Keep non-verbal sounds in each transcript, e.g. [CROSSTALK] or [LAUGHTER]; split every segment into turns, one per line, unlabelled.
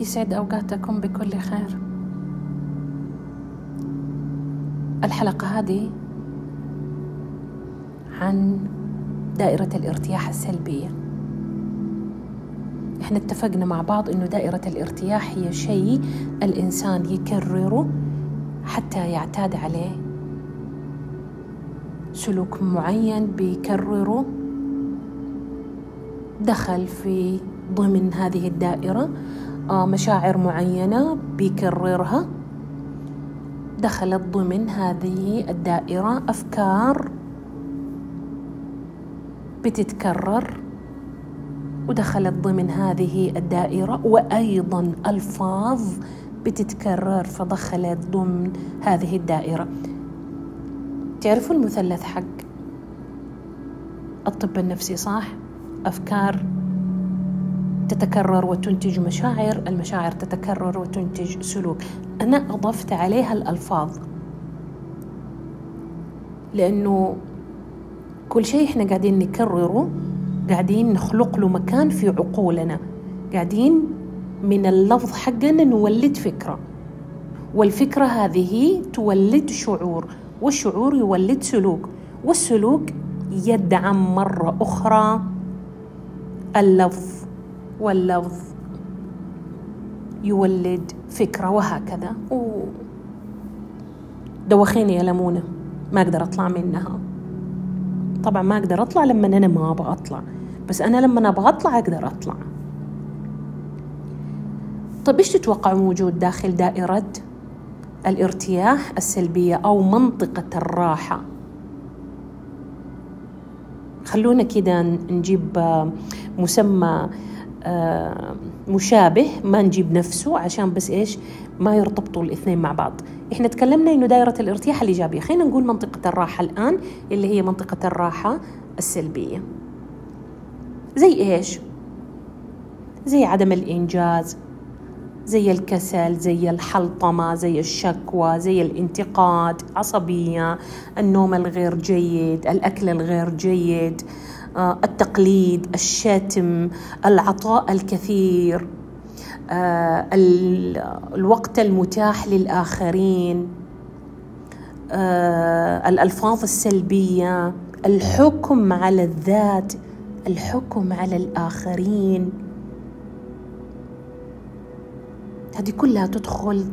يسعد أوقاتكم بكل خير. الحلقة هذه عن دائرة الارتياح السلبية. إحنا اتفقنا مع بعض إنه دائرة الارتياح هي شيء الإنسان يكرره حتى يعتاد عليه. سلوك معين بيكرره دخل في ضمن هذه الدائرة. مشاعر معينة بيكررها دخلت ضمن هذه الدائرة أفكار بتتكرر ودخلت ضمن هذه الدائرة وأيضا ألفاظ بتتكرر فدخلت ضمن هذه الدائرة تعرفوا المثلث حق الطب النفسي صح؟ أفكار تتكرر وتنتج مشاعر المشاعر تتكرر وتنتج سلوك. أنا أضفت عليها الألفاظ. لأنه كل شيء إحنا قاعدين نكرره قاعدين نخلق له مكان في عقولنا. قاعدين من اللفظ حقنا نولد فكرة. والفكرة هذه تولد شعور والشعور يولد سلوك. والسلوك يدعم مرة أخرى اللفظ. واللفظ يولد فكرة وهكذا. دوخيني يا لمونة ما أقدر أطلع منها. طبعا ما أقدر أطلع لما أنا ما أبغى أطلع. بس أنا لما أبغى أطلع أقدر أطلع. طيب إيش تتوقع موجود داخل دائرة الارتياح السلبية أو منطقة الراحة؟ خلونا كده نجيب مسمى مشابه ما نجيب نفسه عشان بس إيش؟ ما يرتبطوا الاثنين مع بعض. إحنا تكلمنا إنه دائرة الارتياح الإيجابية. خلينا نقول منطقة الراحة الآن اللي هي منطقة الراحة السلبية. زي إيش؟ زي عدم الإنجاز زي الكسل زي الحلطمة زي الشكوى زي الانتقاد عصبية النوم الغير جيد الأكل الغير جيد. آه، التقليد الشتم العطاء الكثير آه، الوقت المتاح للآخرين آه، الألفاظ السلبية الحكم على الذات الحكم على الآخرين. هذه كلها تدخل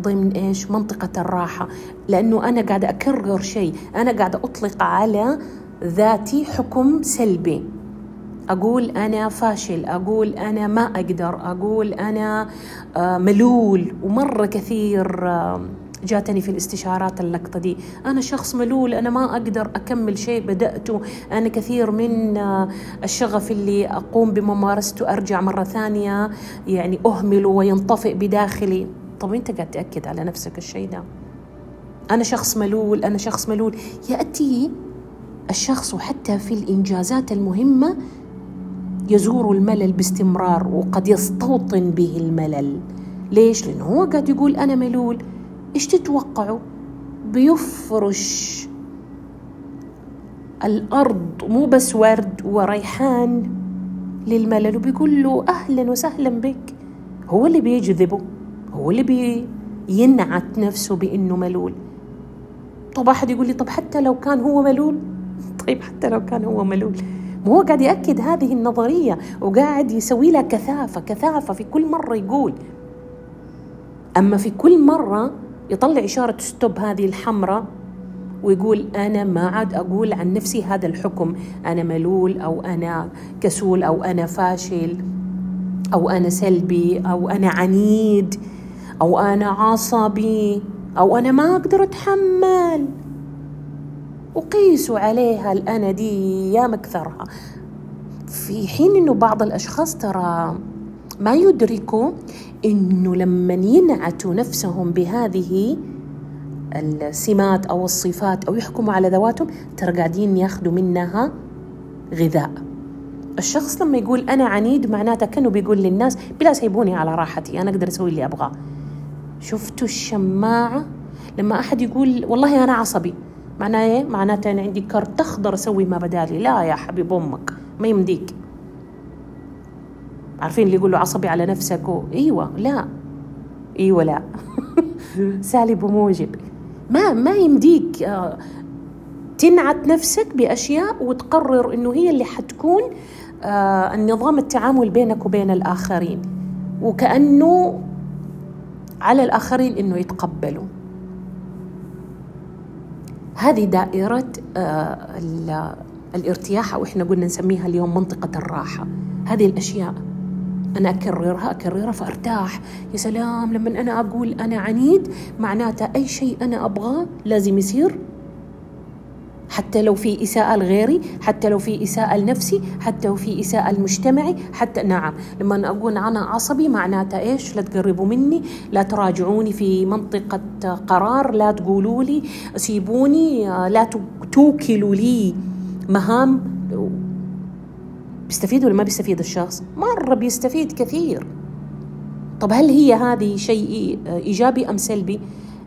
ضمن إيش؟ منطقة الراحة. لأنه أنا قاعدة أكرر شيء. أنا قاعدة أطلق على ذاتي حكم سلبي. أقول أنا فاشل أقول أنا ما أقدر أقول أنا آه، ملول. ومرة كثير آه، جاتني في الاستشارات اللقطة دي. أنا شخص ملول أنا ما أقدر أكمل شيء بدأته. أنا كثير من آه، الشغف اللي أقوم بممارسته أرجع مرة ثانية يعني اهمله وينطفئ بداخلي. طب أنت قاعد تأكد على نفسك الشيء ده؟ أنا شخص ملول أنا شخص ملول. يأتي الشخص وحتى في الإنجازات المهمة يزور الملل باستمرار وقد يستوطن به الملل ليش؟ لأنه هو قاعد يقول أنا ملول إيش تتوقعوا؟ بيفرش الأرض مو بس ورد وريحان للملل وبيقول له أهلا وسهلا بك هو اللي بيجذبه هو اللي بينعت نفسه بأنه ملول طب أحد يقول لي طب حتى لو كان هو ملول طيب حتى لو كان هو ملول. هو قاعد يأكد هذه النظرية وقاعد يسوي لها كثافة كثافة في كل مرة يقول. أما في كل مرة يطلع إشارة ستوب هذه الحمراء ويقول أنا ما عاد أقول عن نفسي هذا الحكم أنا ملول أو أنا كسول أو أنا فاشل أو أنا سلبي أو أنا عنيد أو أنا عصبي أو أنا ما أقدر أتحمل. وقيسوا عليها الأنا دي يا مكثرها. في حين أنه بعض الأشخاص ترى ما يدركوا أنه لما ينعتوا نفسهم بهذه السمات أو الصفات أو يحكموا على ذواتهم ترى قاعدين ياخذوا منها غذاء. الشخص لما يقول أنا عنيد معناته كأنه بيقول للناس بلا سيبوني على راحتي أنا أقدر أسوي اللي أبغاه. شفتوا الشماعة؟ لما أحد يقول والله أنا عصبي. معناه إيه؟ معناته أنا عندي كرت اخضر أسوي ما بدالي لا يا حبيب أمك ما يمديك. عارفين اللي يقولوا عصبي على نفسك و... إيوه لا. إيوه لا. [LAUGHS] سالب وموجب. ما ما يمديك. آه، تنعت نفسك بأشياء وتقرر إنه هي اللي حتكون آه، النظام التعامل بينك وبين الآخرين. وكأنه على الآخرين إنه يتقبلوا. هذه دائرة آه، الارتياح أو إحنا قلنا نسميها اليوم منطقة الراحة. هذه الأشياء أنا أكررها أكررها فأرتاح. يا سلام لما أنا أقول أنا عنيد معناته أي شيء أنا أبغاه لازم يصير حتى لو في إساءة لغيري حتى لو في إساءة لنفسي حتى لو في إساءة لمجتمعي حتى نعم. لما أقول أنا عصبي معناته إيش؟ لا تقربوا مني لا تراجعوني في منطقة قرار لا تقولوا لي سيبوني لا توكلوا لي. مهام؟ بيستفيد ولا ما بيستفيد الشخص؟ مرة بيستفيد كثير. طب هل هي هذه شيء إيجابي أم سلبي؟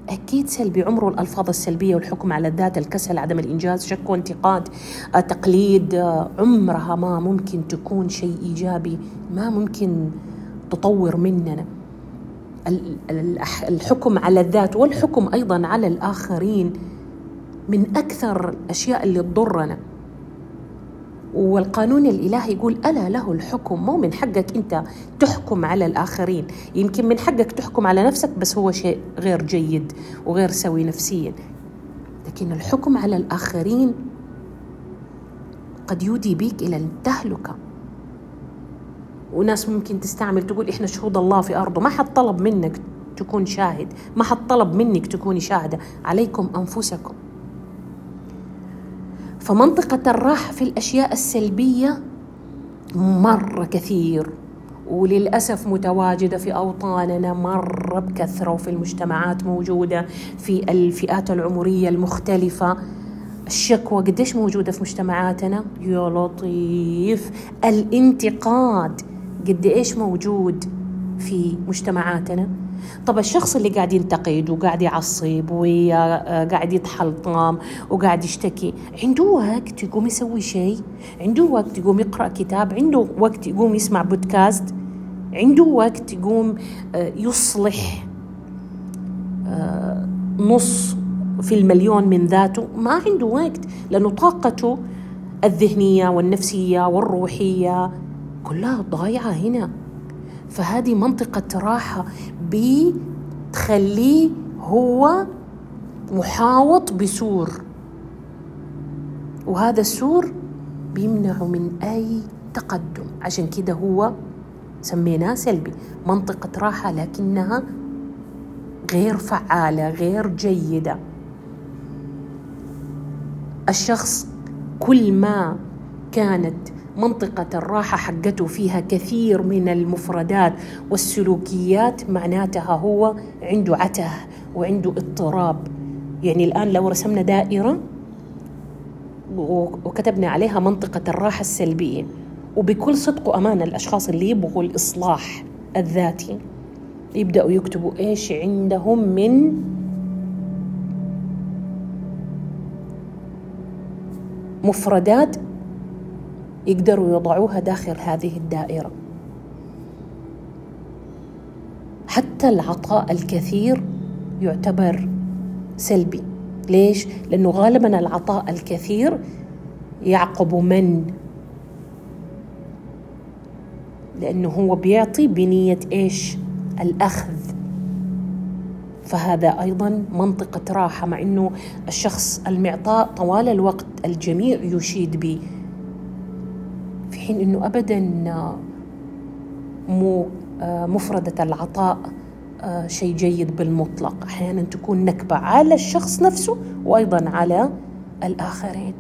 أكيد سلبي. عمره الألفاظ السلبية والحكم على الذات الكسل عدم الإنجاز شك وانتقاد تقليد عمرها ما ممكن تكون شيء إيجابي ما ممكن تطور مننا. الحكم على الذات والحكم أيضا على الآخرين من أكثر الأشياء اللي تضرنا. والقانون الإلهي يقول ألا له الحكم مو من حقك أنت تحكم على الآخرين. يمكن من حقك تحكم على نفسك بس هو شيء غير جيد وغير سوي نفسيا. لكن الحكم على الآخرين قد يودي بيك إلى التهلكة. وناس ممكن تستعمل تقول إحنا شهود الله في أرضه ما حد طلب منك تكون شاهد ما حد طلب منك تكوني شاهدة. عليكم أنفسكم. فمنطقة الراحة في الأشياء السلبية مرة كثير وللأسف متواجدة في أوطاننا مرة بكثرة وفي المجتمعات موجودة في الفئات العمرية المختلفة. الشكوى قديش موجودة في مجتمعاتنا؟ يا لطيف. الانتقاد قد إيش موجود في مجتمعاتنا؟ طب الشخص اللي قاعد ينتقد وقاعد يعصب وقاعد يتحلطم وقاعد يشتكي عنده وقت يقوم يسوي شيء؟ عنده وقت يقوم يقرأ كتاب؟ عنده وقت يقوم يسمع بودكاست عنده وقت يقوم آه، يصلح آه، نص في المليون من ذاته؟ ما عنده وقت لأنه طاقته الذهنية والنفسية والروحية كلها ضايعة هنا. فهذه منطقة راحة. بتخليه هو محاوط بسور. وهذا السور بيمنعه من أي تقدم. عشان كده هو سميناه سلبي. منطقة راحة لكنها غير فعالة غير جيدة. الشخص كل ما كانت منطقة الراحة حقته فيها كثير من المفردات والسلوكيات معناتها هو عنده عته وعنده اضطراب. يعني الآن لو رسمنا دائرة وكتبنا عليها منطقة الراحة السلبية وبكل صدق وأمانة الأشخاص اللي يبغوا الإصلاح الذاتي يبدأوا يكتبوا إيش عندهم من مفردات يقدروا يضعوها داخل هذه الدائرة. حتى العطاء الكثير يعتبر سلبي. ليش؟ لأنه غالبا العطاء الكثير يعقب من؟ لأنه هو بيعطي بنية إيش؟ الأخذ. فهذا أيضا منطقة راحة مع إنه الشخص المعطاء طوال الوقت الجميع يشيد به. في حين إنه ابدا مو آه، مفردة العطاء آه، شيء جيد بالمطلق. أحيانا تكون نكبة على الشخص نفسه وأيضا على الآخرين.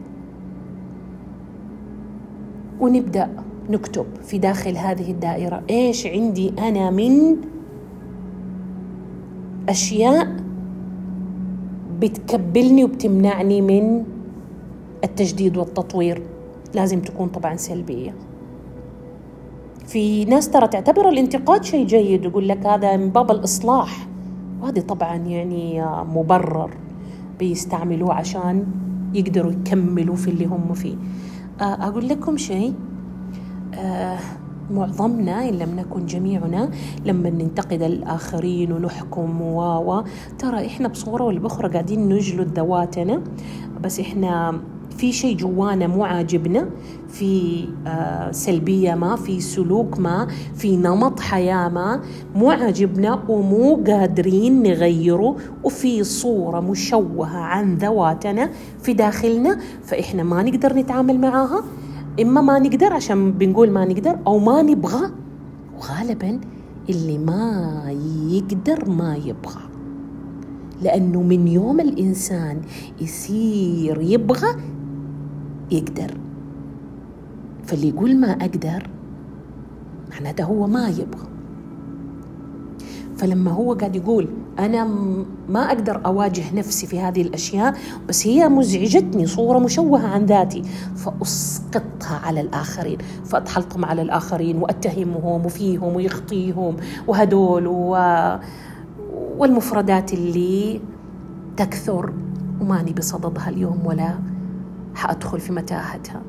ونبدأ نكتب في داخل هذه الدائرة إيش عندي أنا من أشياء بتكبلني وبتمنعني من التجديد والتطوير. لازم تكون طبعا سلبية. في ناس ترى تعتبر الانتقاد شيء جيد يقول لك هذا من باب الإصلاح. وهذه طبعا يعني مبرر بيستعملوه عشان يقدروا يكملوا في اللي هم فيه. أقول لكم شيء. معظمنا إن لم نكن جميعنا لما ننتقد الآخرين ونحكم و ترى إحنا بصورة ولا بأخرى قاعدين نجلد ذواتنا. بس إحنا في شيء جوانا مو عاجبنا في آه، سلبية ما في سلوك ما في نمط حياة ما مو عاجبنا ومو قادرين نغيره وفي صورة مشوهة عن ذواتنا في داخلنا فإحنا ما نقدر نتعامل معاها. إما ما نقدر عشان بنقول ما نقدر أو ما نبغى. وغالبا اللي ما يقدر ما يبغى. لأنه من يوم الإنسان يصير يبغى يقدر. فاللي يقول ما أقدر معناته هو ما يبغى. فلما هو قاعد يقول أنا ما أقدر أواجه نفسي في هذه الأشياء بس هي مزعجتني صورة مشوهة عن ذاتي. فأسقطها على الآخرين. فأتحلطم على الآخرين وأتهمهم وفيهم ويخطيهم وهدول و... والمفردات اللي تكثر. وماني بصددها اليوم ولا حأدخل في متاهتها.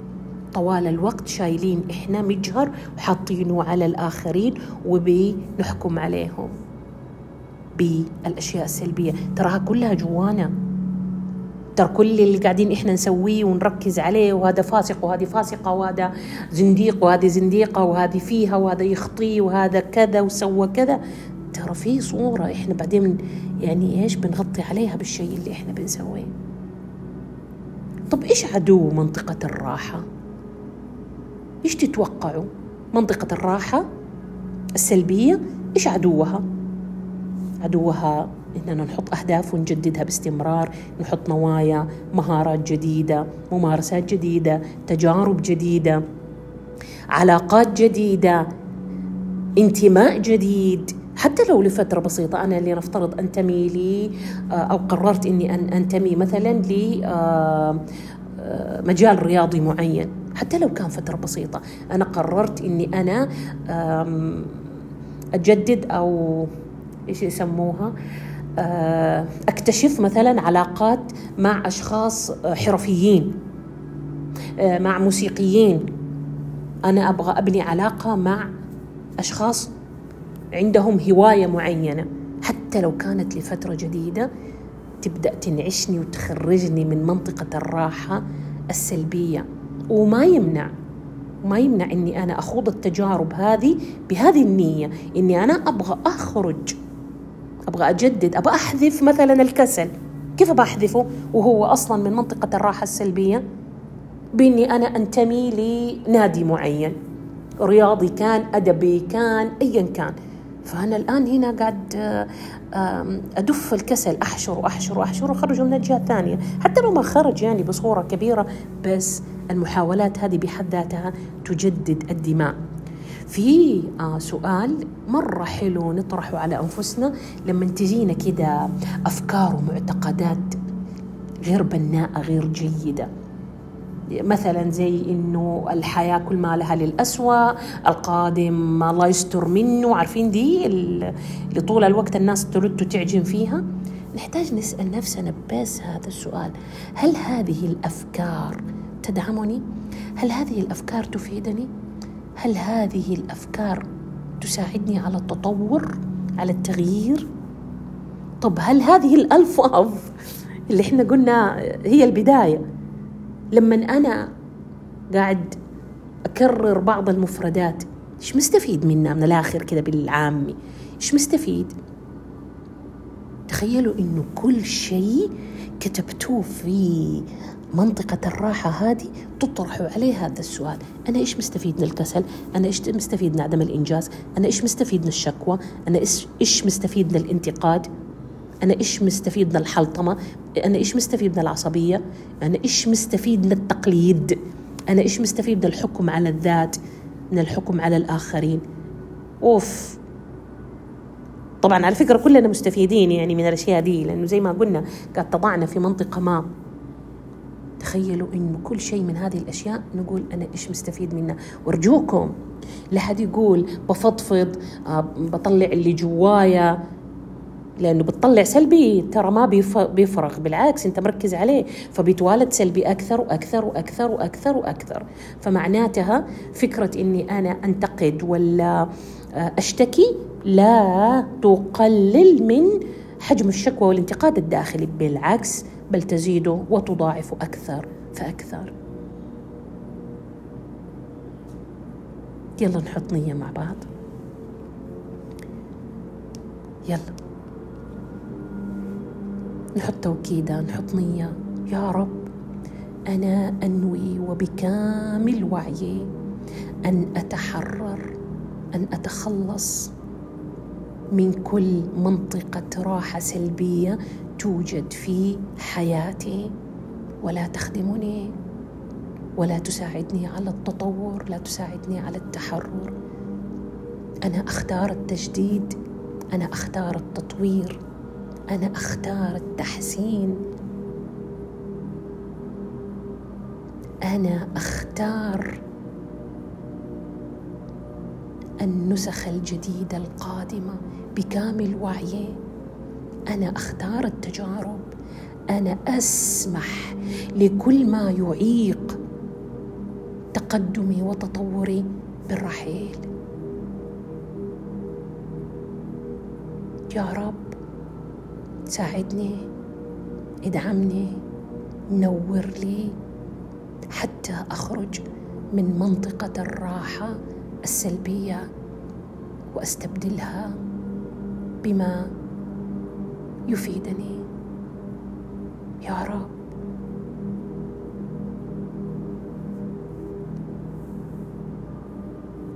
طوال الوقت شايلين إحنا مجهر وحاطينه على الآخرين وبنحكم عليهم. بالأشياء السلبية. تراها كلها جوانا. ترى كل اللي قاعدين إحنا نسويه ونركز عليه وهذا فاسق وهذه فاسقة وهذا زنديق وهذه زنديقة وهذه فيها وهذا يخطي وهذا كذا وسوى كذا. ترى في صورة إحنا بعدين يعني إيش بنغطي عليها بالشيء اللي إحنا بنسويه. طب إيش عدو منطقة الراحة؟ إيش تتوقعوا؟ منطقة الراحة السلبية إيش عدوها؟ عدوها إننا نحط أهداف ونجددها باستمرار، نحط نوايا، مهارات جديدة، ممارسات جديدة، تجارب جديدة، علاقات جديدة، انتماء جديد، حتى لو لفترة بسيطة أنا اللي نفترض أنتمي لي آه، أو قررت أني أن أنتمي مثلا لمجال آه، آه، رياضي معين. حتى لو كان فترة بسيطة أنا قررت أني أنا أجدد أو إيش يسموها أكتشف مثلا علاقات مع أشخاص حرفيين مع موسيقيين. أنا أبغى أبني علاقة مع أشخاص عندهم هواية معينة. حتى لو كانت لفترة جديدة تبدأ تنعشني وتخرجني من منطقة الراحة السلبية. وما يمنع ما يمنع إني أنا أخوض التجارب هذه بهذه النية إني أنا أبغى أخرج أبغى أجدد أبغى أحذف مثلا الكسل. كيف بحذفه؟ وهو أصلا من منطقة الراحة السلبية. بإني أنا أنتمي لنادي معين. رياضي كان أدبي كان ايا كان. فأنا الآن هنا قاعد أدف الكسل أحشر وأحشر وأحشر وأخرجه من الجهة الثانية حتى لو ما خرج يعني بصورة كبيرة بس المحاولات هذه بحد ذاتها تجدد الدماء. في آه سؤال مرة حلو نطرحه على أنفسنا. لما تجينا كده أفكار ومعتقدات غير بناءة غير جيدة. مثلا زي إنه الحياة كل ما لها للأسوأ القادم الله يستر منه. عارفين دي؟ اللي طول الوقت الناس ترد وتعجن فيها. نحتاج نسأل نفسنا بس هذا السؤال. هل هذه الأفكار تدعمني؟ هل هذه الأفكار تفيدني؟ هل هذه الأفكار تساعدني على التطور على التغيير؟ طب هل هذه الألفاظ اللي إحنا قلنا هي البداية لما أنا قاعد أكرر بعض المفردات إيش مستفيد منها من الآخر كذا بالعامي؟ إيش مستفيد؟ تخيلوا إنه كل شيء كتبتوه في منطقة الراحة هذه تطرحوا عليه هذا السؤال. أنا إيش مستفيد من الكسل؟ أنا إيش مستفيد من عدم الإنجاز؟ أنا إيش مستفيد من الشكوى؟ أنا إيش مستفيد من الانتقاد؟ أنا إيش مستفيد من الحلطمة؟ أنا إيش مستفيد من العصبية؟ أنا إيش مستفيد من التقليد؟ أنا إيش مستفيد من الحكم على الذات؟ من الحكم على الآخرين؟ أوف. طبعا على فكرة كلنا مستفيدين يعني من الأشياء دي لأنه زي ما قلنا قد تضعنا في منطقة ما. تخيلوا إنه كل شيء من هذه الأشياء نقول أنا إيش مستفيد منها. وأرجوكم لا حد يقول بفضفض آه، بطلع اللي جوايا. لأنه بتطلع سلبي ترى ما بيفرغ بالعكس أنت مركز عليه فبيتوالد سلبي أكثر وأكثر وأكثر وأكثر وأكثر. فمعناتها فكرة إني أنا أنتقد ولا آه، أشتكي لا تقلل من حجم الشكوى والانتقاد الداخلي بالعكس بل تزيده وتضاعف أكثر فأكثر. يلا نحط نية مع بعض. يلا. نحط توكيدة نحط نية. يا رب أنا أنوي وبكامل وعيي أن أتحرر أن أتخلص من كل منطقة راحة سلبية توجد في حياتي. ولا تخدمني ولا تساعدني على التطور لا تساعدني على التحرر. أنا أختار التجديد أنا أختار التطوير. أنا أختار التحسين. أنا أختار النسخ الجديدة القادمة بكامل وعيي أنا أختار التجارب. أنا أسمح لكل ما يعيق تقدمي وتطوري بالرحيل. يا رب. ساعدني ادعمني نور لي حتى أخرج من منطقة الراحة السلبية وأستبدلها بما يفيدني. يا رب.